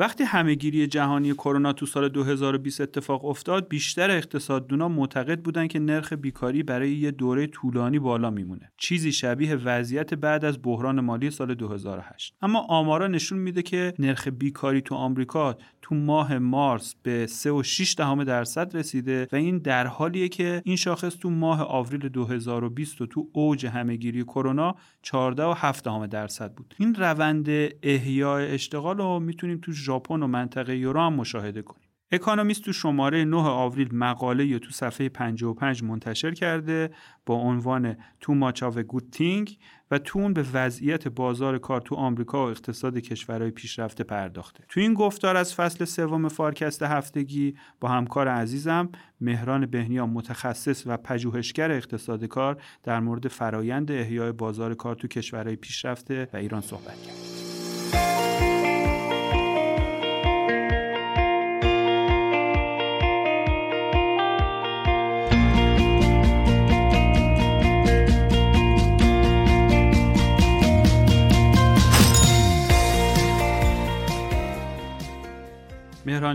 وقتی همهگیری جهانی کرونا تو سال 2020 اتفاق افتاد بیشتر اقتصاددونا معتقد بودن که نرخ بیکاری برای یه دوره طولانی بالا میمونه. چیزی شبیه وضعیت بعد از بحران مالی سال 2008 اما آمارا نشون میده که نرخ بیکاری تو آمریکا تو ماه مارس به 3.6 دهم درصد رسیده و این در حالیه که این شاخص تو ماه آوریل 2020 و تو اوج همهگیری کرونا 14.7 درصد بود. این روند احیای اشتغال رو می‌تونیم تو ژاپن و منطقه یورو هم مشاهده کنیم. اکانومیست تو شماره 9 آوریل مقاله یا تو صفحه 55 منتشر کرده با عنوان Too Much of a Good Thing و تو اون به وضعیت بازار کار تو آمریکا و اقتصاد کشورهای پیشرفته پرداخته. تو این گفتار از فصل سوم Forecast هفتگی با همکار عزیزم مهران بهنیان متخصص و پژوهشگر اقتصاد کار در مورد فرایند احیای بازار کار تو کشورهای پیشرفته و ایران صحبت کردیم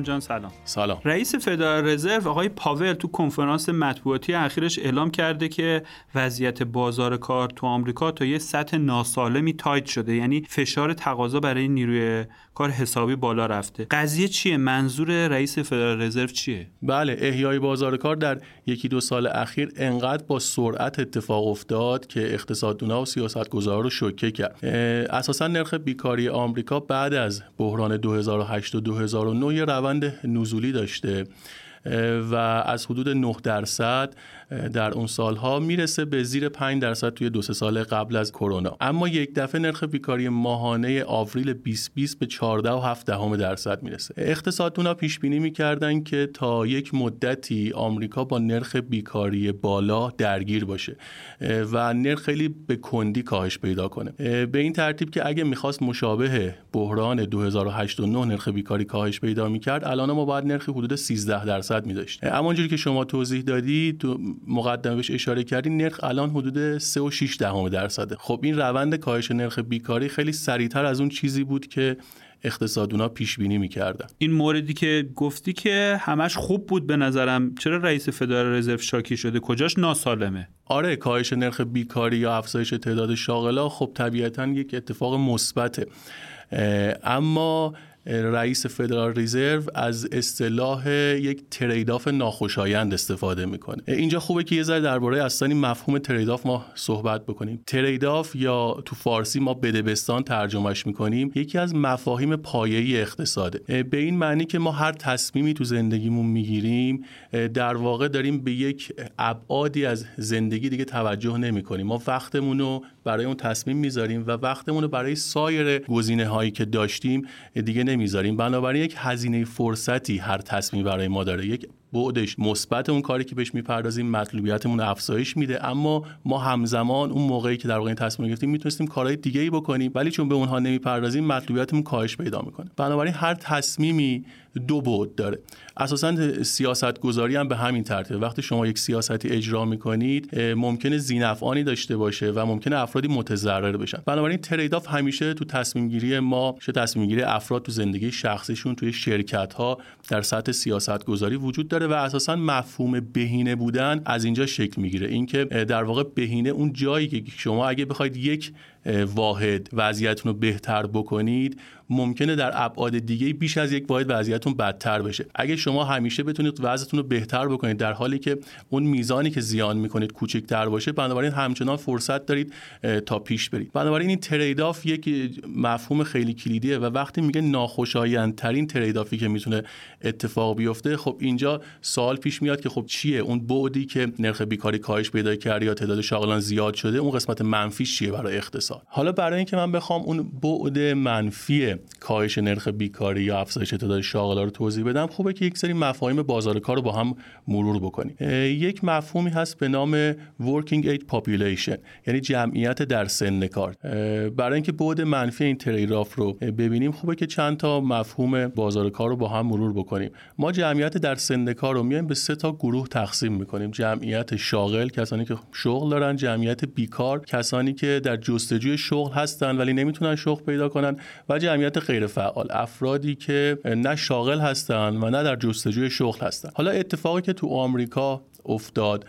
جان سلام. سلام. رئیس فدرال رزرو آقای پاول تو کنفرانس مطبوعاتی اخیرش اعلام کرده که وضعیت بازار کار تو آمریکا تا یه سطح ناسالمی تایت شده. یعنی فشار تقاضا برای نیروی کار حسابی بالا رفته. قضیه چیه؟ منظور رئیس فدرال رزرو چیه؟ بله احیای بازار کار در یکی دو سال اخیر انقدر با سرعت اتفاق افتاد که اقتصاددونا و سیاستگزارا رو شوکه کرد. اساسا نرخ بیکاری آمریکا بعد از بحران 2008 و 2009 یه روند نزولی داشته و از حدود 9 درصد در اون سالها می‌رسه به زیر 5 درصد توی دو سه سال قبل از کرونا. اما یک دفعه نرخ بیکاری ماهانه آوریل 2020 به 14 و 7 دهم درصد می‌رسه. اقتصاددونا پیش بینی می‌کردن که تا یک مدتی آمریکا با نرخ بیکاری بالا درگیر باشه و نرخ خیلی به کندی کاهش پیدا کنه. به این ترتیب که اگه می‌خواست مشابه بحران 2008 و 9 نرخ بیکاری کاهش پیدا می‌کرد الان ما باید نرخ حدود 13 درصد میداشت اما اونجوری که شما توضیح دادی تو مقدمه بهش اشاره کردین نرخ الان حدود 3 و 6 دهم درصده. خب این روند کاهش نرخ بیکاری خیلی سریعتر از اون چیزی بود که اقتصادونا پیش بینی می‌کردن. این موردی که گفتی که همش خوب بود به نظرم. چرا رئیس فدرال رزرو شاکی شده؟ کجاش ناسالمه؟ آره کاهش نرخ بیکاری یا افزایش تعداد شاغلا خب طبیعتا یک اتفاق مثبته. اما رئیس فدرال ریزرو از اصطلاح یک تریداف ناخوشایند استفاده می‌کنه. اینجا خوبه که یه ذره درباره اصلا مفهوم تریداف ما صحبت بکنیم. تریداف یا تو فارسی ما بدبستان ترجمهش می‌کنیم. یکی از مفاهیم پایه‌ای اقتصاده. به این معنی که ما هر تصمیمی تو زندگیمون می‌گیریم در واقع داریم به یک ابعادی از زندگی دیگه توجه نمی‌کنیم. ما وقتمون رو برای اون تصمیم می‌ذاریم و وقتمون رو برای سایر گزینه هایی که داشتیم دیگه نمی‌ذاریم. بنابراین یک هزینه فرصتی هر تصمیم برای ما داره. یک بعدش مثبت اون کاری که بهش می‌پردازیم مطلوبیتمون افزایش میده. اما ما همزمان اون موقعی که در واقع این تصمیم گرفتیم می‌تونستیم کارهای دیگه ای بکنیم ولی چون به اونها نمی‌پردازیم مطلوبیتمون کاهش پیدا می‌کنه. بنابراین هر تصمیمی دو بعد داره. اساسا سیاست گذاری هم به همین ترتیب وقتی شما یک سیاستی اجرا می‌کنید ممکنه زینفعانی داشته باشه و ممکنه افرادی متضرر بشن. بنابراین ترید آف همیشه تو تصمیم گیری ما چه تصمیم گیری افراد تو زندگی شخصیشون توی شرکت ها در سطح سیاست گذاری وجود داره. و اساسا مفهوم بهینه بودن از اینجا شکل می‌گیره. اینکه در واقع بهینه اون جایی که شما اگه بخواید یک واحد وضعیتتون رو بهتر بکنید ممکنه در ابعاد دیگه بیش از یک واحد وضعیتتون بدتر بشه. اگه شما همیشه بتونید وضعتون رو بهتر بکنید در حالی که اون میزانی که زیان می‌کنید کوچکتر باشه بنابراین همچنان فرصت دارید تا پیش برید. بنابراین این ترید آف یک مفهوم خیلی کلیدیه و وقتی میگه ناخوشایندترین ترید آفی که می‌تونه اتفاق بیفته خب اینجا سوال پیش میاد که خب چیه؟ اون بعدی که نرخ بیکاری کاهش پیدا کرده یا تعداد شاغلان زیاد شده اون قسمت منفی چیه برای اقتصاد؟ حالا برای اینکه من بخوام اون بعد منفی کاهش نرخ بیکاری یا افزایش تعداد شاغلا رو توضیح بدم خوبه که یک سری مفاهیم بازار کار رو با هم مرور بکنیم. یک مفهومی هست به نام working age population یعنی جمعیت در سن کار. برای اینکه بعد منفی این تریراف رو ببینیم خوبه که چند تا مفهوم بازار کار رو با هم مرور بکنیم. ما جمعیت در سن کار رو میایم به سه تا گروه تقسیم می‌کنیم. جمعیت شاغل کسانی که شغل دارن جمعیت بیکار کسانی که در جستجو جستجوی شغل هستن ولی نمی‌تونن شغل پیدا کنن و جمعیت غیر فعال افرادی که نه شاغل هستن و نه در جستجوی شغل هستن. حالا اتفاقی که تو آمریکا افتاد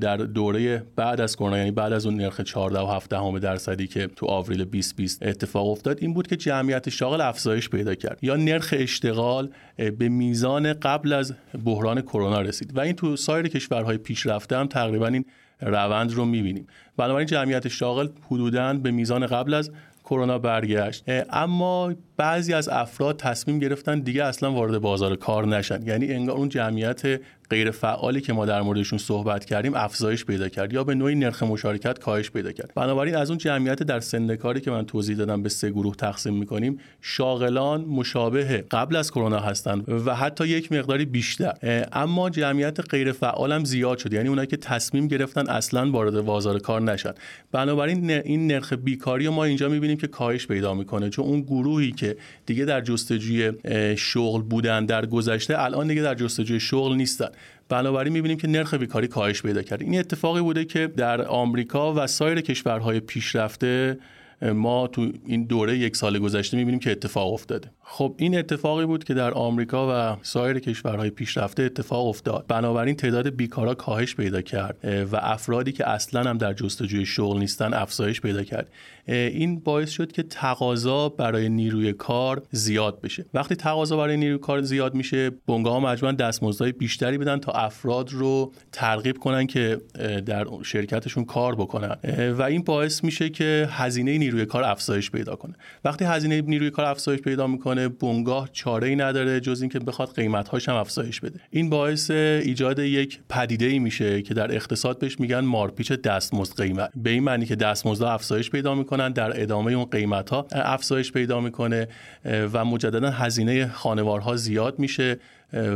در دوره بعد از کرونا یعنی بعد از اون نرخ 14 و 7 همه درصدی که تو آوریل 2020 اتفاق افتاد این بود که جمعیت شاغل افزایش پیدا کرد یا نرخ اشتغال به میزان قبل از بحران کرونا رسید. و این تو سایر کشورهای پیشرفته هم تقریبا این روند رو می‌بینیم. بنابراین جمعیت شاغل حدودا به میزان قبل از کرونا برگشت. اما بعضی از افراد تصمیم گرفتن دیگه اصلا وارد بازار کار نشن. یعنی انگار اون جمعیت غیر فعالی که ما در موردشون صحبت کردیم افزایش پیدا کرد یا به نوعی نرخ مشارکت کاهش پیدا کرد. بنابراین از اون جمعیت در سن کاری که من توضیح دادم به سه گروه تقسیم می‌کنیم شاغلان مشابه قبل از کرونا هستند و حتی یک مقداری بیشتر. اما جمعیت غیر فعال هم زیاد شد یعنی اونایی که تصمیم گرفتن اصلا وارد بازار کار نشن. بنابراین این نرخ بیکاری ما اینجا می‌بینیم که کاهش پیدا می‌کنه. چون اون گروهی که دیگه در جستجوی شغل بودن در گذشته الان دیگه در جستجوی شغل نیستن. بنابراین می‌بینیم که نرخ بیکاری کاهش پیدا کرد. این اتفاقی بوده که در آمریکا و سایر کشورهای پیشرفته ما تو این دوره یک سال گذشته می‌بینیم که اتفاق افتاده. خب این اتفاقی بود که در آمریکا و سایر کشورهای پیشرفته اتفاق افتاد. بنابراین تعداد بیکارا کاهش پیدا کرد و افرادی که اصلا هم در جستجوی شغل نیستن افزایش پیدا کرد. این باعث شد که تقاضا برای نیروی کار زیاد بشه. وقتی تقاضا برای نیروی کار زیاد میشه بنگاه ها مجبورن دستمزدهای بیشتری بدن تا افراد رو ترغیب کنن که در شرکتشون کار بکنن. و این باعث میشه که هزینه نیروی کار افزایش پیدا کنه. وقتی هزینه نیروی کار افزایش پیدا می‌کنه بنگاه چاره ای نداره جز اینکه بخواد قیمت‌هاش هم افزایش بده. این باعث ایجاد یک پدیده ای میشه که در اقتصاد بهش میگن مارپیچ دستمزد قیمت. به این معنی که دستمزدها افزایش پیدا می‌کنن در ادامه اون قیمت ها افزایش پیدا می‌کنه و مجددا هزینه خانوارها زیاد میشه.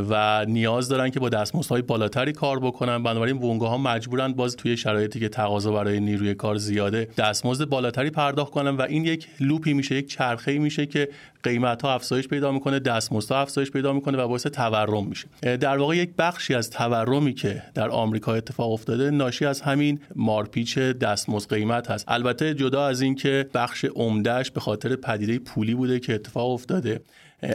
و نیاز دارن که با دستمزدهای بالاتری کار بکنن. بنابراین بنگاه ها مجبورن باز توی شرایطی که تقاضا برای نیروی کار زیاده دستمزد بالاتری پرداخت کنن و این یک لوپی میشه یک چرخه میشه که قیمت ها افزایش پیدا می‌کنه دستمزدها افزایش پیدا می‌کنه و باعث تورم میشه. در واقع یک بخشی از تورمی که در آمریکا اتفاق افتاده ناشی از همین مارپیچ دستمزد قیمت هست. البته جدا از اینکه بخش عمدهش به خاطر پدیده پولی بوده که اتفاق افتاده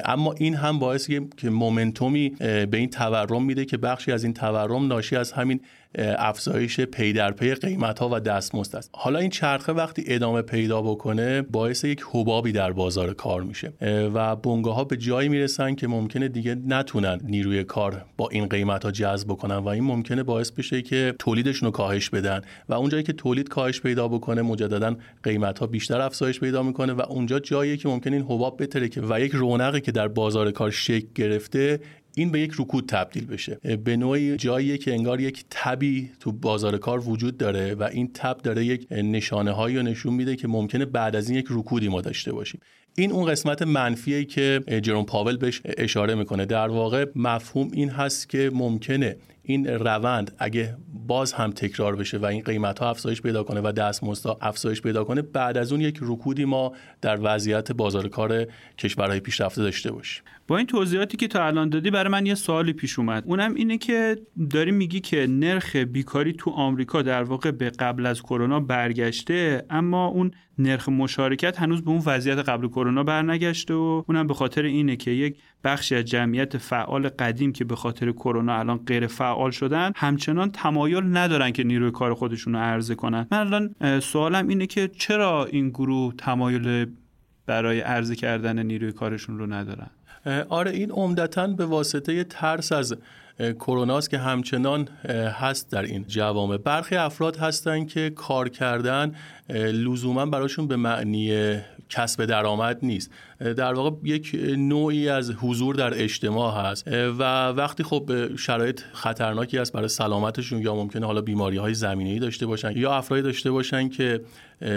اما این هم باعث که مومنتومی به این تورم میده که بخشی از این تورم ناشی از همین افزایش پی در پی قیمت ها و دستمزد است. حالا این چرخه وقتی ادامه پیدا بکنه باعث یک حبابی در بازار کار میشه. و بنگاه ها به جایی می‌رسن که ممکنه دیگه نتونن نیروی کار با این قیمت ها جذب بکنن و این ممکنه باعث بشه که تولیدشون رو کاهش بدن. و اونجایی که تولید کاهش پیدا بکنه مجددا قیمت ها بیشتر افزایش پیدا می‌کنه و اونجا جایی که ممکنه این حباب بترکه. و یک رونقی که در بازار کار شکل گرفته این به یک رکود تبدیل بشه. به نوعی جایی که انگار یک تبی تو بازار کار وجود داره و این تب داره یک نشانه هایی رو نشون میده که ممکنه بعد از این یک رکودی ما داشته باشیم. این اون قسمت منفیه که جرون پاول بهش اشاره می‌کنه. در واقع مفهوم این هست که ممکنه این روند اگه باز هم تکرار بشه و این قیمت ها افزایش پیدا کنه و دستمزدها افزایش پیدا کنه بعد از اون یک رکودی ما در وضعیت بازار کار کشورهای پیشرفته داشته باشیم. با این توضیحاتی که تا الان دادی برای من یه سوالی پیش اومد. اونم اینه که داری میگی که نرخ بیکاری تو آمریکا در واقع به قبل از کرونا برگشته اما اون نرخ مشارکت هنوز به اون وضعیت قبل کرونا برنگشته و اونم به خاطر اینه که یک بخشی از جمعیت فعال قدیم که به خاطر کرونا الان غیر فعال شدن همچنان تمایل ندارن که نیروی کار خودشون رو عرضه کنن. من الان سوالم اینه که چرا این گروه تمایل برای عرضه کردن نیروی کارشون رو ندارن؟ آره این عمدتا به واسطه ترس از کروناست که همچنان هست در این جوامع. برخی افراد هستند که کار کردن لزوما براشون به معنی کسب درآمد نیست. در واقع یک نوعی از حضور در اجتماع هست. و وقتی خب شرایط خطرناکی است برای سلامتشون یا ممکنه حالا بیماری های زمینی داشته باشن یا افرادی داشته باشن که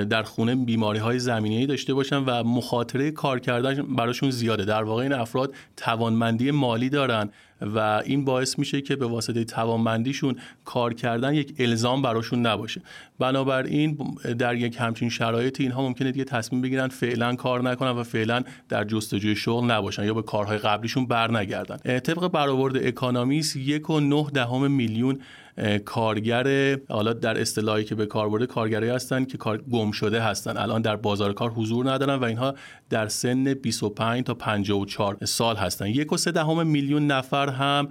در خونه بیماری های زمینی داشته باشن و مخاطره کار کردن براشون زیاده. در واقع این افراد توانمندی مالی دارن و این باعث میشه که به واسطه توانمندیشون کار کردن یک الزام براشون نباشه. بنابراین در یک همچین شرایطی اینها ممکنه دیگه تصمیم بگیرن فعلا کار نکنن و فعلا در جستجوی شغل نباشن یا به کارهای قبلیشون برنگردن. طبق برآورد اکانومیس یک و نه دهم میلیون کارگر حالا در اصطلاحی که به کار برده کارگرایی هستن که کار گم شده هستن. الان در بازار کار حضور ندارن و اینها در سن 25 تا 54 سال هستن. یک و سه دهم میلیون نفر هم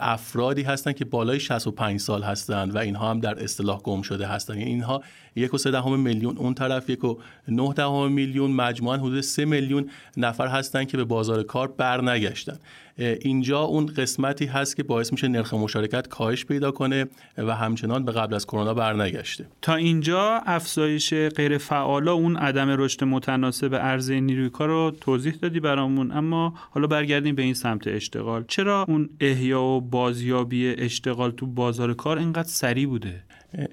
افرادی هستن که بالای 65 سال هستند و اینها هم در اصطلاح گم شده هستن. یعنی اینها یک و سه دهم میلیون اون طرف یک و نه دهم میلیون مجموعا حدود سه میلیون نفر هستند که به بازار کار برنگشتن. اینجا اون قسمتی هست که باعث میشه نرخ مشارکت کاهش پیدا کنه و همچنان به قبل از کرونا برنگشته. تا اینجا افزایش غیر فعالا اون عدم رشد متناسب عرضه نیروی کار رو توضیح دادی برامون اما حالا برگردیم به این سمت اشتغال. چرا اون احیا و بازیابی اشتغال تو بازار کار اینقدر سریع بوده؟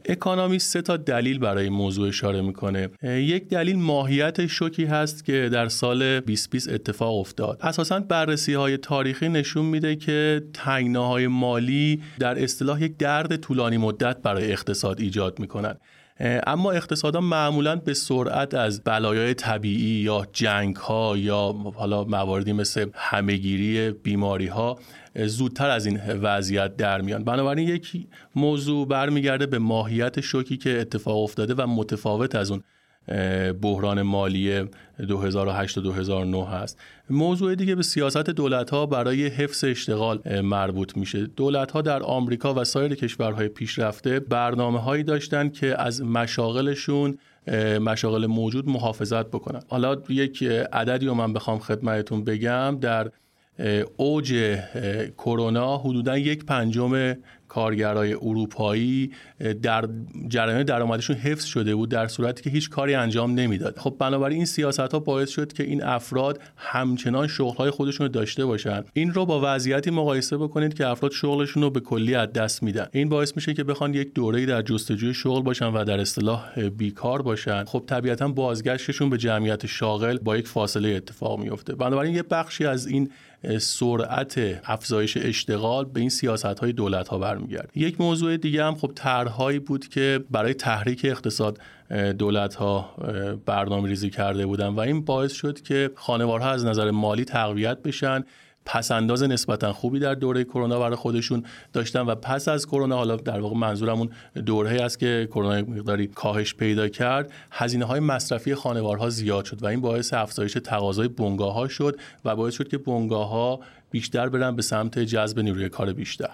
اکانومی سه تا دلیل برای موضوع اشاره می‌کنه. یک دلیل ماهیت شوکی هست که در سال 2020 اتفاق افتاد. اساسا بررسی های تاریخی نشون میده که تنگناهای مالی در اصطلاح یک درد طولانی مدت برای اقتصاد ایجاد می‌کنن اما اقتصادها معمولا به سرعت از بلایای طبیعی یا جنگ ها یا حالا مواردی مثل همهگیری بیماری ها زودتر از این وضعیت در میان. بنابراین یک موضوع برمیگرده به ماهیت شوکی که اتفاق افتاده و متفاوت از اون. بحران مالی 2008 و 2009 هست. موضوع دیگه به سیاست دولت ها برای حفظ اشتغال مربوط میشه. دولت ها در آمریکا و سایر کشورهای پیشرفته برنامه هایی داشتن که از مشاغلشون مشاغل موجود محافظت بکنن. حالا یک عددی رو من بخوام خدمتتون بگم. در اوج کرونا حدودا یک پنجم کارگرای اروپایی در جریان درآمدشون حفظ شده بود در صورتی که هیچ کاری انجام نمی‌داد. خب بنابراین این سیاست ها باعث شد که این افراد همچنان شغل های خودشون رو داشته باشن. این رو با وضعیتی مقایسه بکنید که افراد شغلشون رو به کلی از دست میدن. این باعث میشه که بخوان یک دوره‌ای در جستجوی شغل باشن و در اصطلاح بیکار باشن. خب طبیعتا بازگشتشون به جمعیت شاغل با یک فاصله اتفاق میفته بنابراین یه بخشی از این سرعت افزایش اشتغال به این سیاست های دولت ها برمیگرد یک موضوع دیگه هم خب طرحهایی بود که برای تحریک اقتصاد دولت ها برنامه ریزی کرده بودن و این باعث شد که خانوارها از نظر مالی تقویت بشن. پسنداز نسبتا خوبی در دوره کرونا برای خودشون داشتن و پس از کرونا حالا در واقع منظورمون دوره است که کرونا مقداری کاهش پیدا کرد هزینه های مصرفی خانوارها زیاد شد و این باعث افزایش تقاضای بنگاه ها شد و باعث شد که بنگاه ها بیشتر برن به سمت جذب نیروی کار بیشتر.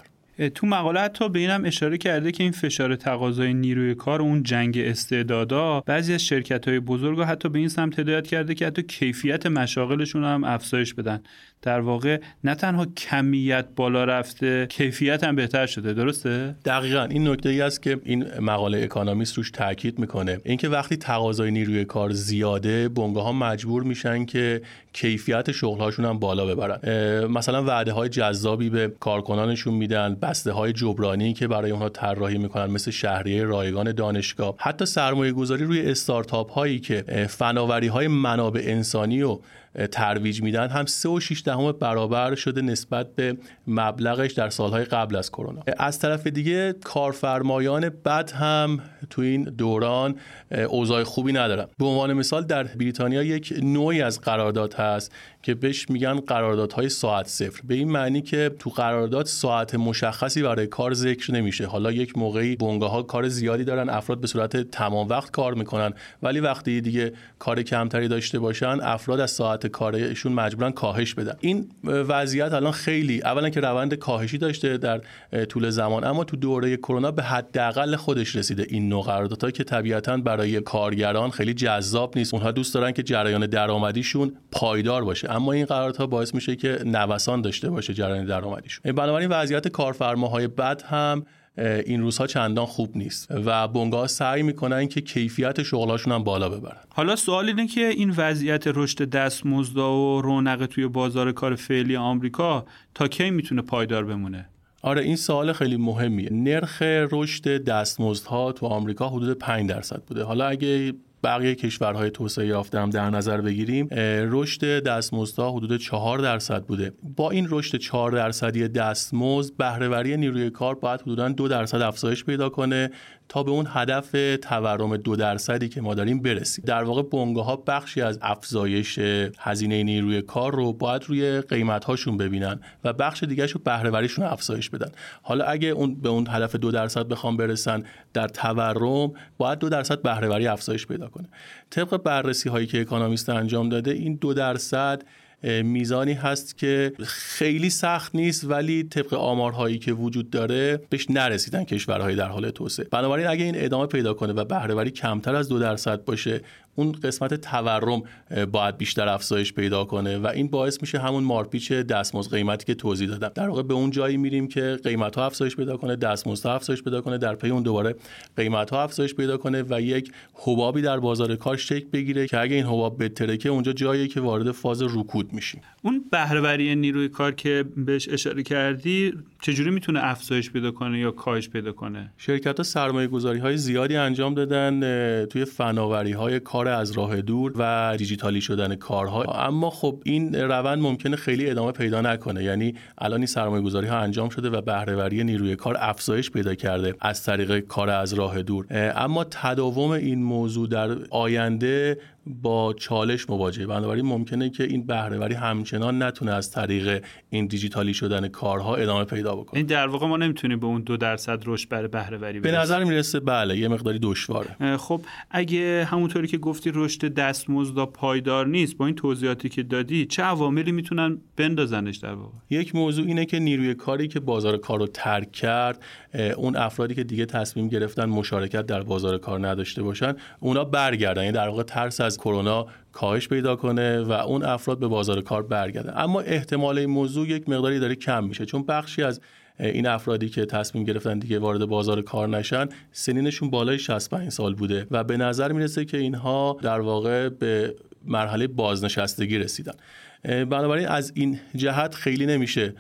تو مقاله حتی به اینم اشاره کرده که این فشار تقاضای نیروی کار و اون جنگ استعدادا بعضی از شرکت های بزرگ حتی به این سمت هدایت کرده که حتی کیفیت مشاغلشون هم افزایش بدن. در واقع نه تنها کمیت بالا رفته کیفیت هم بهتر شده درسته؟ دقیقا. این نکته ای است که این مقاله اکانومیست روش تاکید می‌کنه. اینکه وقتی تقاضای نیروی کار زیاده بنگاه ها مجبور میشن که کیفیت شغلهاشون هم بالا ببرن. مثلا وعده های جذابی به کارکنانشون میدن بسته های جبرانی که برای اونها طراحی می‌کنن مثل شهریه رایگان دانشگاه. حتی سرمایه گذاری روی استارتاپ هایی که فناوری های منابع انسانی و ترویج میدن. هم 3 و 6 دهم برابر شده نسبت به مبلغش در سالهای قبل از کرونا. از طرف دیگه کارفرمایان بد هم تو این دوران اوضاع خوبی ندارن. به عنوان مثال در بریتانیا یک نوعی از قرارداد هست که بهش میگن قراردادهای ساعت صفر. به این معنی که تو قرارداد ساعت مشخصی برای کار ذکر نمیشه. حالا یک موقعی بنگاه ها کار زیادی دارن افراد به صورت تمام وقت کار می‌کنن ولی وقتی دیگه کار کمتری داشته باشن افراد از ساعت کارشون مجبورن کاهش بدن این وضعیت الان خیلی اولا که روند کاهشی داشته در طول زمان اما تو دوره کرونا به حداقل خودش رسیده. این نوع قراردادها که طبیعتا برای کارگران خیلی جذاب نیست. اونها دوست دارن که جریان درآمدیشون پایدار باشه. اما این قراردادها باعث میشه که نوسان داشته باشه جریان درآمدیشون. بنابراین وضعیت کارفرماهای بد هم این روزها چندان خوب نیست و بنگاه سعی می‌کنن که کیفیت شغلاشون هم بالا ببرن. حالا سوال اینه که این وضعیت رشد دستمزدا و رونق توی بازار کار فعلی آمریکا تا کی می‌تونه پایدار بمونه؟ آره این سوال خیلی مهمیه. نرخ رشد دستمزدها تو آمریکا حدود 5 درصد بوده. حالا اگه بقیه کشورهای توسعه یافته هم در نظر بگیریم رشد دستمزدها حدود 4 درصد بوده. با این رشد 4 درصدی دستمزد بهرهوری نیروی کار باید حدودا 2 درصد افزایش پیدا کنه. تا به اون هدف تورم دو درصدی که ما داریم برسیم. در واقع بنگاه ها بخشی از افزایش هزینه نیروی کار رو باید روی قیمت هاشون ببینن و بخش دیگه رو بهرهوریشون افزایش بدن. حالا اگه اون به اون هدف دو درصد بخوام برسن در تورم باید دو درصد بهرهوری افزایش پیدا کنه. طبق بررسی هایی که اکانومیست انجام داده این دو درصد میزانی هست که خیلی سخت نیست ولی طبق آمارهایی که وجود داره بهش نرسیدن کشورهای در حال توسعه. بنابراین اگه این ادامه پیدا کنه و بهرهوری کمتر از دو درصد باشه اون قسمت تورم باید بیشتر افزایش پیدا کنه و این باعث میشه همون مارپیچ دستمزد قیمتی که توضیح دادم. در واقع به اون جایی میریم که قیمت ها افزایش پیدا کنه دستمزد افزایش پیدا کنه در پی اون دوباره قیمت ها افزایش پیدا کنه و یک حبابی در بازار کار شکل بگیره که اگه این حباب بترکه اونجا جایی که وارد فاز رکود میشیم. اون بهرهوری نیروی کار که بهش اشاره کردی چجوری می‌تونه افزایش پیدا کنه یا کاهش پیدا کنه؟ شرکت ها سرمایه گذاری های زیادی انجام دادن توی فناوری های کار از راه دور و دیجیتالی شدن کارها. اما خب این روند ممکنه خیلی ادامه پیدا نکنه. یعنی الان این سرمایه گذاری ها انجام شده و بهرهوری نیروی کار افزایش پیدا کرده از طریق کار از راه دور. اما تداوم این موضوع در آینده با چالش مواجهه. بنابراین ممکنه که این بهرهوری همچنان نتونه از طریق این دیجیتالی شدن کارها ادامه پیدا بکنه. این در واقع ما نمی‌تونیم به اون دو درصد رشد برای بهرهوری به نظر می‌رسه بله یه مقداری دشواره. خب اگه همونطوری که گفتی رشد دستمزد پایدار نیست با این توضیحاتی که دادی چه عواملی می‌تونن بندازنش در واقع؟ یک موضوع اینه که نیروی کاری که بازار کار رو ترک کرد اون افرادی که دیگه تصمیم گرفتن مشارکت در بازار کار نداشته باشن اونا برگردن. یعنی در واقع ترس از کرونا کاهش پیدا کنه و اون افراد به بازار کار برگردن. اما احتمال این موضوع یک مقداری داره کم میشه. چون بخشی از این افرادی که تصمیم گرفتن دیگه وارد بازار کار نشن سنینشون بالای 65 سال بوده و به نظر می‌رسه که اینها در واقع به مرحله بازنشستگی رسیدن. بنابراین از این جهت خیلی نمیشه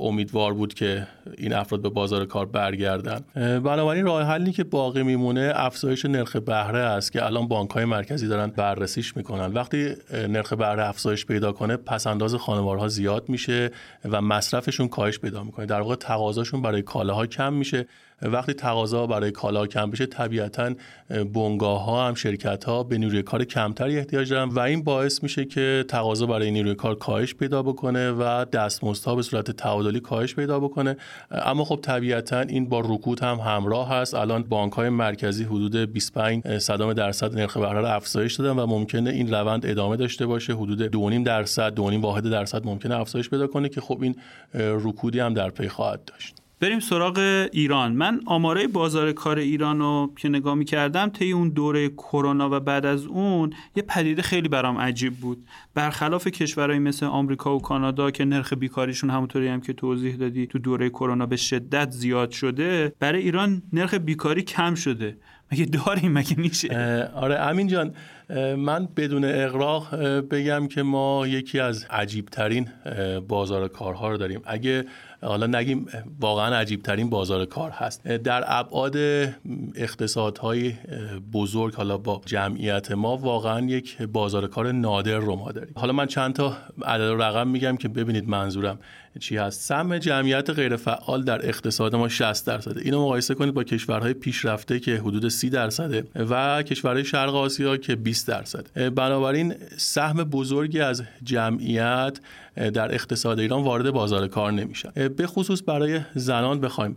امیدوار بود که این افراد به بازار کار برگردن. بنابراین راه حلی که باقی میمونه افزایش نرخ بهره است که الان بانک های مرکزی دارن بررسیش می‌کنن. وقتی نرخ بهره افزایش پیدا کنه پس انداز خانوارها زیاد میشه و مصرفشون کاهش پیدا می‌کنه. در واقع تقاضاشون برای کالاها کم میشه. وقتی تقاضا برای کالا کم بشه طبیعتا بنگاه ها هم شرکت ها به نیروی کار کمتری احتیاج دارن و این باعث میشه که تقاضا برای نیروی کار کاهش پیدا بکنه و دستمزدها به صورت تعادلی کاهش پیدا بکنه. اما خب طبیعتا این با رکود هم همراه هست. الان بانک های مرکزی حدود 25 صدام درصد نرخ بهره رو افزایش دادن و ممکنه این روند ادامه داشته باشه. حدود 2.5 درصد 2.5 واحد درصد ممکنه افزایش پیدا کنه که خب این رکودی هم در پی خواهد داشت. بریم سراغ ایران. من آماره بازار کار ایران رو که نگاه می کردم طی اون دوره کرونا و بعد از اون یه پدیده خیلی برام عجیب بود. برخلاف کشورهایی مثل آمریکا و کانادا که نرخ بیکاریشون همونطوری هم که توضیح دادی تو دوره کرونا به شدت زیاد شده برای ایران نرخ بیکاری کم شده. مگه داریم؟ مگه میشه؟ آره امین جان من بدون اقراق بگم که ما یکی از عجیب ترین بازار کارها رو داریم. اگه حالا نگیم واقعا عجیب ترین بازار کار هست. در ابعاد اقتصادهای بزرگ حالا با جمعیت ما واقعا یک بازار کار نادر رو ما داریم. حالا من چند تا عدد رقم میگم که ببینید منظورم. چی هست؟ سهم جمعیت غیر فعال در اقتصاد ما 60 درصده. اینو مقایسه کنید با کشورهای پیشرفته که حدود 30 درصده و کشورهای شرق آسیا که 20 درصد بنابراین سهم بزرگی از جمعیت در اقتصاد ایران وارد بازار کار نمیشن به خصوص برای زنان بخوایم.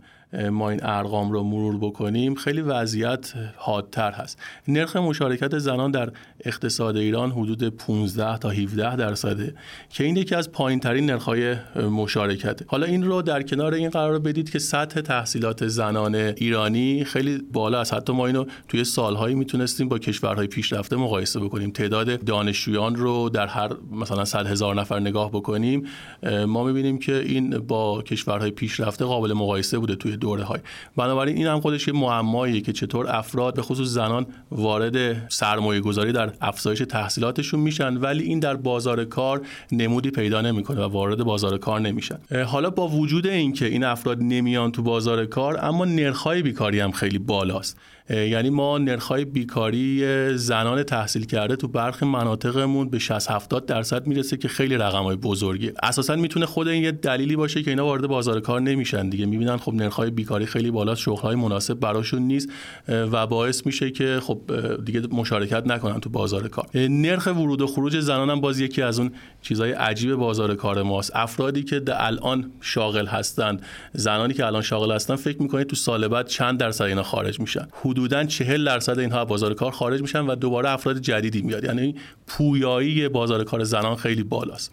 ما این ارقام رو مرور بکنیم خیلی وضعیت حادتر هست. نرخ مشارکت زنان در اقتصاد ایران حدود 15 تا 17 درصده که این یکی از پایین ترین نرخ‌های مشارکت حالا این رو در کنار این قرار بدید که سطح تحصیلات زنان ایرانی خیلی بالا است. حتی ما اینو توی سالهایی می‌تونستیم با کشورهای پیشرفته مقایسه بکنیم. تعداد دانشجویان رو در هر مثلا 100 هزار نفر نگاه بکنیم ما می‌بینیم که این با کشورهای پیشرفته قابل مقایسه بوده توی دوره های بنابراین این هم خودش یه معماییه که چطور افراد به خصوص زنان وارد سرمایه گذاری در افزایش تحصیلاتشون میشن ولی این در بازار کار نمودی پیدا نمی‌کنه و وارد بازار کار نمیشن. حالا با وجود اینکه این افراد نمیان تو بازار کار اما نرخ‌های بیکاری هم خیلی بالاست. یعنی ما نرخ‌های بیکاری زنان تحصیل کرده تو برخی مناطقمون به 60 70 درصد می‌رسه که خیلی رقم‌های بزرگی اساسا می‌تونه خود این یه دلیلی باشه که اینا وارد بازار کار نمیشن دیگه. می‌بینن خب نرخ‌های های بیکاری خیلی بالا شغل های مناسب براشون نیست و باعث میشه که خب دیگه مشارکت نکنن تو بازار کار. نرخ ورود و خروج زنان هم باز یکی از اون چیزهای عجیب بازار کار ماست. افرادی که الان شاغل هستند زنانی که الان شاغل هستن فکر می‌کنید تو سال بعد چند درصد اینا خارج میشن؟ حدودا 40 درصد اینها بازار کار خارج میشن و دوباره افراد جدیدی میاد. یعنی پویایی بازار کار زنان خیلی بالاست.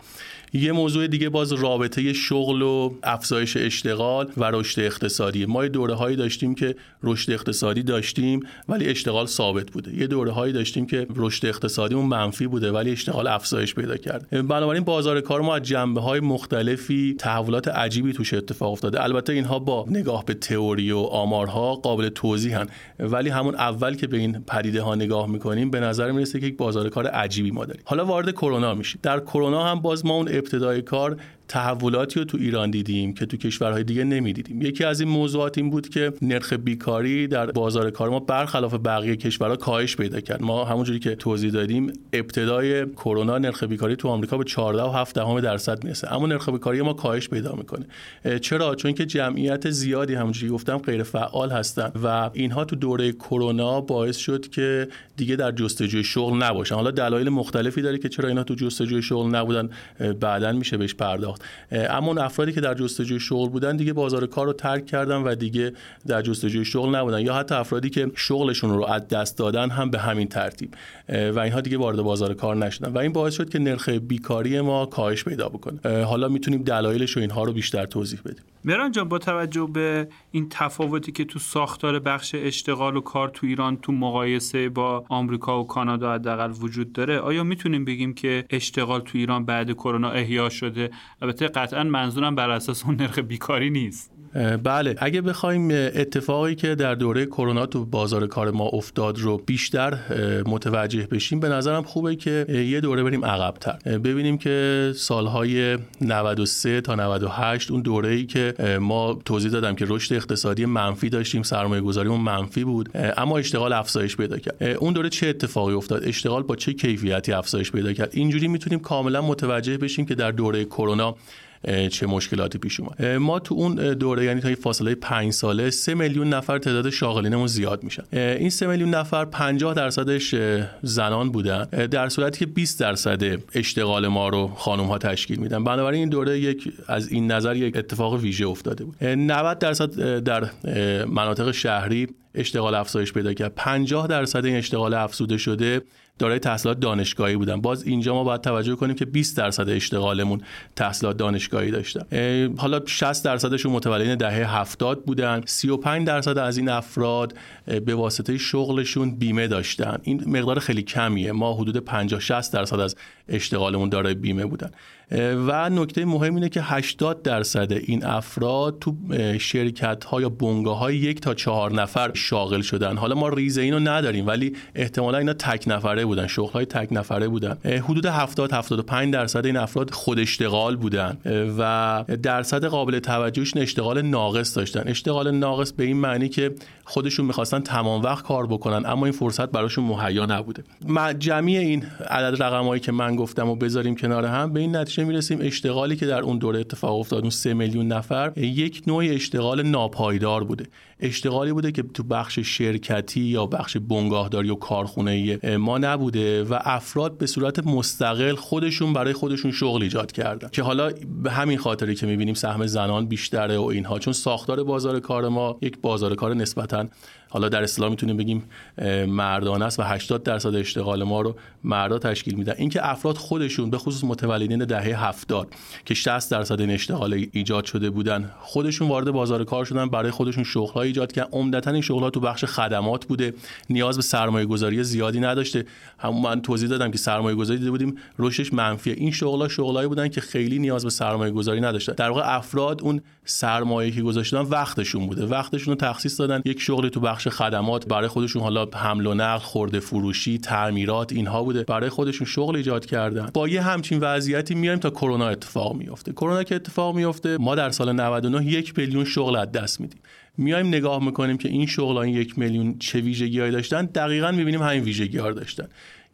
یه موضوع دیگه باز رابطه شغل و افزایش اشتغال و رشد اقتصادی. ما دوره هایی داشتیم که رشد اقتصادی داشتیم ولی اشتغال ثابت بوده. یه دوره هایی داشتیم که رشد اقتصادی اون منفی بوده ولی اشتغال افزایش پیدا کرد. بنابراین بازار کار ما از جنبه های مختلفی تحولات عجیبی توش اتفاق افتاده. البته اینها با نگاه به تئوری و آمارها قابل توضیحن ولی همون اول که به این پدیده ها نگاه می‌کنیم به نظر می‌رسه که یک بازار کار عجیبی ما داریم. حالا وارد کرونا میشیم. در کرونا هم باز ما اون ابتدای کار تحولاتی رو تو ایران دیدیم که تو کشورهای دیگه نمی‌دیدیم. یکی از این موضوعات این بود که نرخ بیکاری در بازار کار ما برخلاف بقیه کشورها کاهش پیدا کرد. ما همونجوری که توضیح دادیم ابتدای کرونا نرخ بیکاری تو آمریکا به 14 و 7 دهم درصد می‌رسه. اما نرخ بیکاری ما کاهش پیدا می‌کنه. چرا؟ چون که جمعیت زیادی همونجوری گفتم غیر فعال هستن و اینها تو دوره کرونا باعث شد که دیگه در جستجوی شغل نباشن. حالا دلایل مختلفی داره که چرا اینا تو جستجوی شغل نبودن. بعدا میشه بهش پرداخت. اما اون افرادی که در جستجوی شغل بودن دیگه بازار کار رو ترک کردن و دیگه در جستجوی شغل نبودن. یا حتی افرادی که شغلشون رو از دست دادن هم به همین ترتیب. و اینها دیگه وارد بازار کار نشدن. و این باعث شد که نرخ بیکاری ما کاهش پیدا بکنه. حالا می‌تونیم دلایلش و اینها رو بیشتر توضیح بدیم. مران جان با توجه به این تفاوتی که تو ساختار بخش اشتغال و کار تو ایران تو مقایسه با آمریکا و کانادا حداقل وجود داره آیا می‌تونیم بگیم که اشتغال تو ایران بعد کرونا احیا شده البته قطعا منظورم بر اساس اون نرخ بیکاری نیست. بله اگه بخوایم اتفاقی که در دوره کرونا تو بازار کار ما افتاد رو بیشتر متوجه بشیم به نظرم خوبه که یه دوره بریم عقبتر. ببینیم که سالهای 93 تا 98 اون دوره ای که ما توضیح دادم که رشد اقتصادی منفی داشتیم سرمایه گذاریمون منفی بود اما اشتغال افزایش پیدا کرد. اون دوره چه اتفاقی افتاد؟ اشتغال با چه کیفیتی افزایش پیدا کرد؟ اینجوری می‌تونیم کاملا متوجه بشیم که در دوره کرونا چه مشکلاتی پیش اومد. ما تو اون دوره یعنی تا فاصله 5 ساله 3 میلیون نفر تعداد شاغلینمون زیاد میشن. این 3 میلیون نفر 50 درصدش زنان بودن در صورتی که 20 درصد اشتغال ما رو خانم ها تشکیل میدن. بنابراین این دوره یک از این نظر یک اتفاق ویژه افتاده بود. 90 درصد در مناطق شهری اشتغال افزایش پیدا کرد. 50 درصد این اشتغال افزوده شده دارای تحصیلات دانشگاهی بودن. باز اینجا ما باید توجه کنیم که 20 درصد اشتغالمون تحصیلات دانشگاهی داشتن. حالا 60 درصدشون متولدین دهه 70 بودن. 35 درصد از این افراد به واسطه شغلشون بیمه داشتن. این مقدار خیلی کمیه. ما حدود 50 60 درصد از اشتغالمون دارای بیمه بودن. و نکته مهم اینه که 80 درصد این افراد تو شرکت ها یا بنگاه های یک تا چهار نفر شاغل شدن. حالا ما ریزه اینو نداریم ولی احتمالا اینا تک نفره بودن شغل های تک نفره بودن. حدود 70 75 درصد این افراد خود اشتغال بودن. و درصد قابل توجهشون اشتغال ناقص داشتن. اشتغال ناقص به این معنی که خودشون می‌خواستن تمام وقت کار بکنن اما این فرصت براشون مهیا نبوده. جمعی این عدد رقمایی که من گفتم و بذاریم کنار هم به این نتیجه می‌رسیم؟ اشتغالی که در اون دوره اتفاق افتاد اون 3 میلیون نفر یک نوع اشتغال ناپایدار بوده. اشتغالی بوده که تو بخش شرکتی یا بخش بنگاهداری و کارخونه ما نبوده و افراد به صورت مستقل خودشون برای خودشون شغل ایجاد کردن. که حالا به همین خاطری که می‌بینیم سهم زنان بیشتره و اینها. چون ساختار بازار کار ما یک بازار کار نسبتاً حالا در اصطلاح می‌تونیم بگیم مردانه است و 80 درصد اشتغال ما رو مردا تشکیل میدن. اینکه افراد خودشون به خصوص متولدین دهه 70 که 60 درصد این اشتغال ایجاد شده بودن خودشون وارد بازار کار شدن برای خودشون شغل ایجاد کردن. عمدتا این شغل تو بخش خدمات بوده. نیاز به سرمایه گذاری زیادی نداشته. همون من توضیح دادم که سرمایه گذاری دیده بودیم رشدش منفیه. این شغل‌ها شغلایی بودن که خیلی نیاز به سرمایه گذاری نداشتن. در واقع افراد اون سرمایه که گذاشتن وقتشون بوده. وقتشون رو تخصیص دادن. یک شغلی تو بخش خدمات برای خودشون حالا حمل و نقل خورده فروشی تعمیرات اینها بوده. برای خودشون شغل ایجاد کردن. با یه همچین وضعیتی میایم تا کرونا اتفاق میفته کرونا که اتفاق میفته ما در سال 99 یک میلیون شغل از دست میدیم. میایم نگاه می‌کنیم که این شغلان یک میلیون چه ویژگیهایی داشتن؟ دقیقا می‌بینیم همین ویژگی داشتن.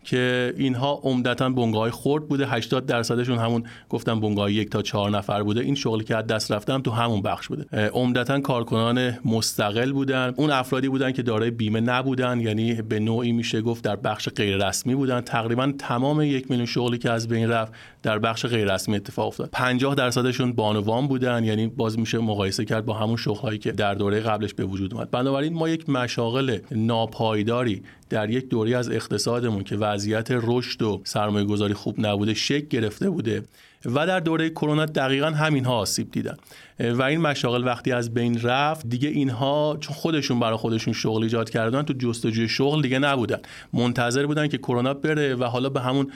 که اینها عمدتا بنگاه خرد بوده. 80 درصدشون همون گفتم بنگاه یک تا چهار نفر بوده. این شغلی که از دست رفتم تو همون بخش بوده. عمدتا کارکنان مستقل بودن. اون افرادی بودن که دارای بیمه نبودن یعنی به نوعی میشه گفت در بخش غیر رسمی بودن. تقریبا تمام یک میلیون شغلی که از بین رفت در بخش غیر رسمی اتفاق افتاد. 50 درصدشون بانوان بودن یعنی باز میشه مقایسه کرد با همون شغلهایی که در دوره قبلش به وجود اومد. بنابراین ما یک مشاغل ناپایداری در یک دوری از اقتصادمون که وضعیت رشد و سرمایه گذاری خوب نبوده شک گرفته بوده و در دوره کرونا دقیقا همین ها آسیب دیدن. و این مشاغل وقتی از بین رفت دیگه اینها چون خودشون برای خودشون شغل ایجاد کردن تو جستجوی شغل دیگه نبودن. منتظر بودن که کرونا بره و حالا به همون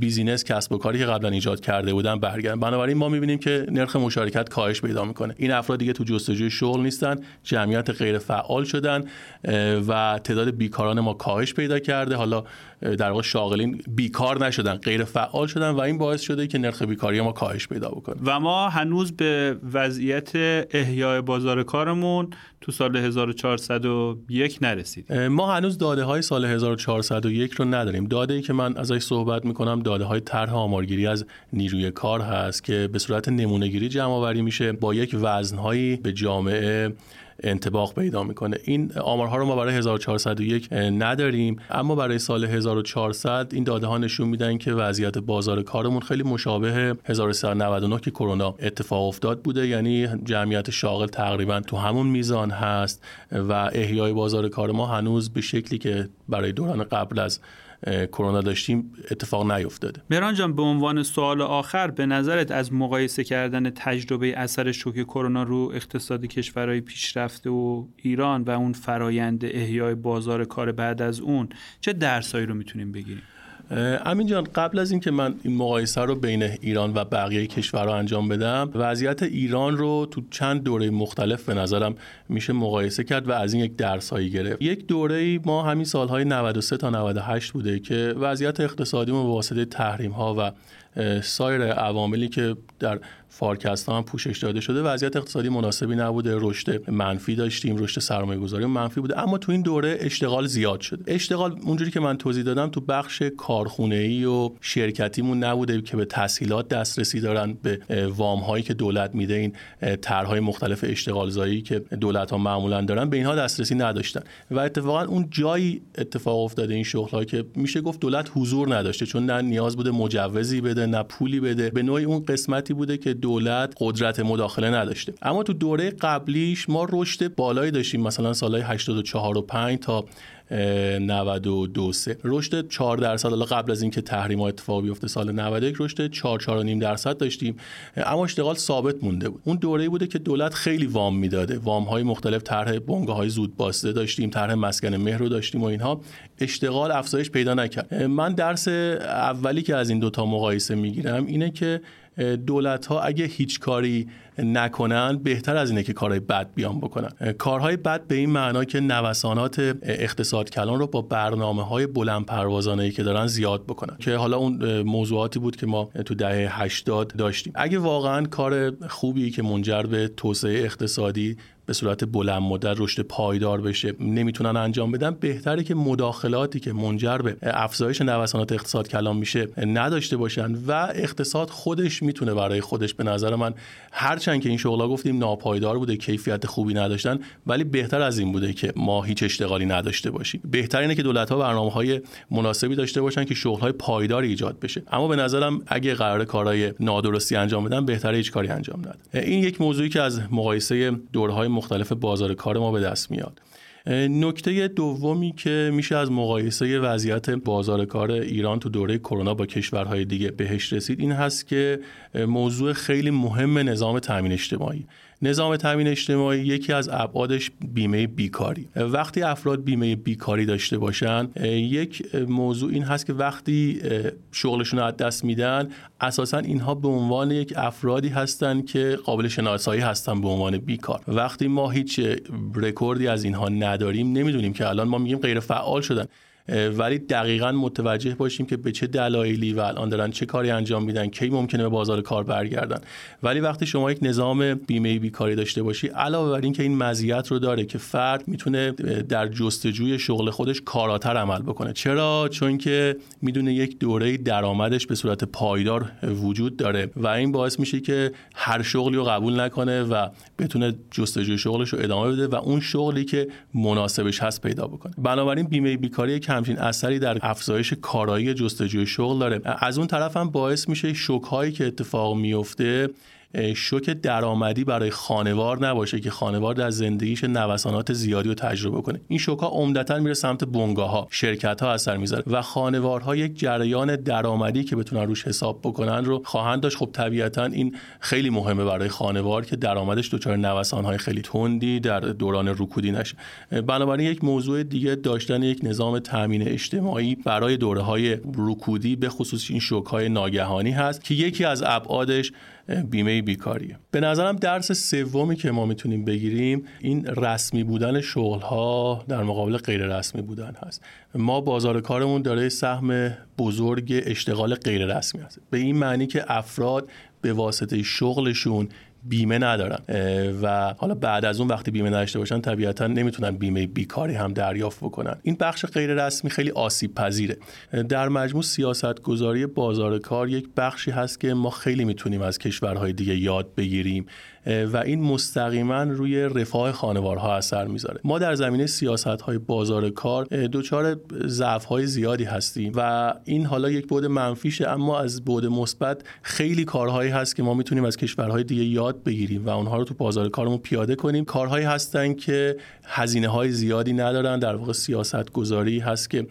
بیزینس کسب و کاری که قبلا ایجاد کرده بودن برگردن بنابراین ما می‌بینیم که نرخ مشارکت کاهش پیدا می‌کنه. این افراد دیگه تو جستجوی شغل نیستن جمعیت غیر فعال شدن و تعداد بیکاران ما کاهش پیدا کرده. حالا در واقع شاغلین بیکار نشدن غیر فعال شدن و این باعث شده که نرخ بیکاری ما کاهش پیدا بکنه. و ما هنوز به وضعیت احیای بازار کارمون تو سال 1401 نرسید. ما هنوز داده های سال 1401 رو نداریم. داده ای که من ازش صحبت می‌کنم داده های طرح آمارگیری از نیروی کار هست که به صورت نمونهگیری جمع آوری میشه با یک وزنهایی به جامعه انتباق پیدا می‌کنه. این آمارها رو ما برای 1401 نداریم اما برای سال 1400 این داده ها نشون میدن که وضعیت بازار کارمون خیلی مشابه 1399 که کرونا اتفاق افتاد بوده. یعنی جمعیت شاغل تقریبا تو همون میزان هست و احیای بازار کار ما هنوز به شکلی که برای دوران قبل از کرونا داشتیم اتفاق نیفتاده. مران جان به عنوان سوال آخر به نظرت از مقایسه کردن تجربه اثر شوک کرونا رو اقتصاد کشورهای پیشرفته و ایران و اون فرایند احیای بازار کار بعد از اون چه درسایی رو می‌تونیم بگیریم؟ امین جان قبل از اینکه من این مقایسه رو بین ایران و بقیه کشورها انجام بدم وضعیت ایران رو تو چند دوره مختلف به نظرم میشه مقایسه کرد و از این یک درسایی گرفت. یک دوره ما همین سالهای 93 تا 98 بوده که وضعیت اقتصادی به واسطه تحریم ها و سایر عواملی که در فارکست هم پوشش داده شده. وضعیت اقتصادی مناسبی نبوده. رشد منفی داشتیم. رشد سرمایه گذاری منفی بوده. اما تو این دوره اشتغال زیاد شده. اشتغال اونجوری که من توضیح دادم تو بخش کارخونه ای و شرکتیمون نبوده که به تسهیلات دسترسی دارن به وام هایی که دولت میده این طرحهای مختلف اشتغال زایی که دولت ها معمولا دارن به اینها دسترسی نداشتن. و اتفاقا اون جایی اتفاق افتاده این شغل که میشه گفت دولت حضور نداشته. چون نه نیاز بوده مجوزی بده نه پولی بده. به نوعی اون قسمتی بوده که دولت قدرت مداخله نداشته. اما تو دوره قبلیش ما رشد بالایی داشتیم. مثلا سالهای 84 و 5 تا 92 3 رشد 4 درصد. حالا قبل از اینکه تحریم ها اتفاق بیفته سال 91 رشد 4 4.5 درصد داشتیم. اما اشتغال ثابت مونده بود. اون دوره‌ای بوده که دولت خیلی وام می‌داده. وام های مختلف طرح بنگاه های زود باسته داشتیم طرح مسکن مهر رو داشتیم و اینها. اشتغال افزایش پیدا نکرد. من درس اولی که از این دوتا مقایسه می‌گیرم اینه که دولت ها اگه هیچ کاری نکنن بهتر از اینه که کارهای بد بیان بکنن. کارهای بد به این معنا که نوسانات اقتصاد کلان رو با برنامه های بلند پروازانه که دارن زیاد بکنن. که حالا اون موضوعاتی بود که ما تو دهه 80 داشتیم. اگه واقعا کار خوبی که منجر به توسعه اقتصادی به صورت بلند مدت رشد پایدار بشه نمی‌تونن انجام بدن. بهتره که مداخلاتی که منجر به افزایش نوسانات اقتصاد کلان میشه نداشته باشن و اقتصاد خودش می‌تونه برای خودش به نظر من هرچند که این شغلا گفتیم ناپایدار بوده کیفیت خوبی نداشتن ولی بهتر از این بوده که ما هیچ اشتغالی نداشته باشیم. بهتر اینه که دولت ها برنامه های مناسبی داشته باشن که شغل های پایداری ایجاد بشه. اما به نظرم اگه قرار کارهای نادرستی انجام بدن بهتره هیچ کاری انجام نده این یک موضوعی که از مقایسه دورهای مختلف بازار کار ما به دست میاد. نکته دومی که میشه از مقایسه وضعیت بازار کار ایران تو دوره کرونا با کشورهای دیگه بهش رسید این هست که موضوع خیلی مهم نظام تامین اجتماعی. نظام تامین اجتماعی یکی از ابعادش بیمه بیکاری. وقتی افراد بیمه بیکاری داشته باشن یک موضوع این هست که وقتی شغلشون رو از دست میدن اساسا اینها به عنوان یک افرادی هستند که قابل شناسایی هستن به عنوان بیکار. وقتی ما هیچ رکوردی از اینها نداریم نمی‌دونیم که الان ما میگیم غیر فعال شدن. ولی دقیقا متوجه باشیم که به چه دلایلی و الان دارن چه کاری انجام میدن کی ممکنه به بازار کار برگردن. ولی وقتی شما یک نظام بیمه بیکاری داشته باشی علاوه بر اینکه این مزیت رو داره که فرد می‌تونه در جستجوی شغل خودش کاراتر عمل بکنه. چرا؟ چون که می‌دونه یک دوره درآمدش به صورت پایدار وجود داره و این باعث میشه که هر شغلی رو قبول نکنه و بتونه جستجوی شغلش رو ادامه بده و اون شغلی که مناسبش هست پیدا بکنه. بنابراین بیمه بیکاری یک همچین اثری در افزایش کارایی جستجوی شغل داره. از اون طرف هم باعث میشه شوک هایی که اتفاق میفته شوک درآمدی برای خانوار نباشه که خانوار در زندگیش نوسانات زیادی رو تجربه کنه. این شوک ها عمدتا میره سمت بنگاه ها شرکت ها اثر می‌ذاره و خانوارها یک جریان درآمدی که بتونن روش حساب بکنن رو خواهند داشت. خب طبیعتا این خیلی مهمه برای خانوار که درآمدش دچار نوسان های خیلی تندی در دوران رکودی نشه. بنابراین یک موضوع دیگه داشتن یک نظام تامین اجتماعی برای دوره های رکودی به خصوص این شوک های ناگهانی هست که یکی از ابعادش بیمه بیکاریه. به نظرم درس سومی که ما می‌تونیم بگیریم این رسمی بودن شغل ها در مقابل غیر رسمی بودن هست. ما بازار کارمون داره سهم بزرگ اشتغال غیر رسمی هست. به این معنی که افراد به واسطه شغلشون بیمه ندارن. و حالا بعد از اون وقتی بیمه نداشته باشن طبیعتا نمی‌تونن بیمه بیکاری هم دریافت بکنن. این بخش غیر رسمی خیلی آسیب پذیره. در مجموع سیاست گذاری بازار کار یک بخشی هست که ما خیلی می‌تونیم از کشورهای دیگه یاد بگیریم. و این مستقیما روی رفاه خانوارها اثر می‌ذاره. ما در زمینه سیاست های بازار کار دچار ضعف های زیادی هستیم و این حالا یک بود منفیشه اما از بود مثبت خیلی کارهایی هست که ما می‌تونیم از کشورهای دیگه یاد بگیریم و اونها رو تو بازار کارمون پیاده کنیم. کارهایی هستن که هزینه های زیادی ندارن در واقع سیاست گذاری هست که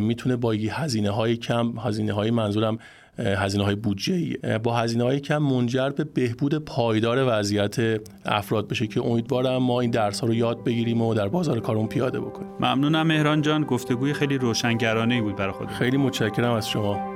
می‌تونه با هزینه های کم هزینه های منظورم هزینه های بودجه ای با هزینه های کم منجر به بهبود پایدار وضعیت افراد بشه که امیدوارم ما این درس ها رو یاد بگیریم و در بازار کارمون پیاده بکنیم. ممنونم مهران جان. گفتگوی خیلی روشنگرانه ای بود برای خود خیلی متشکرم از شما.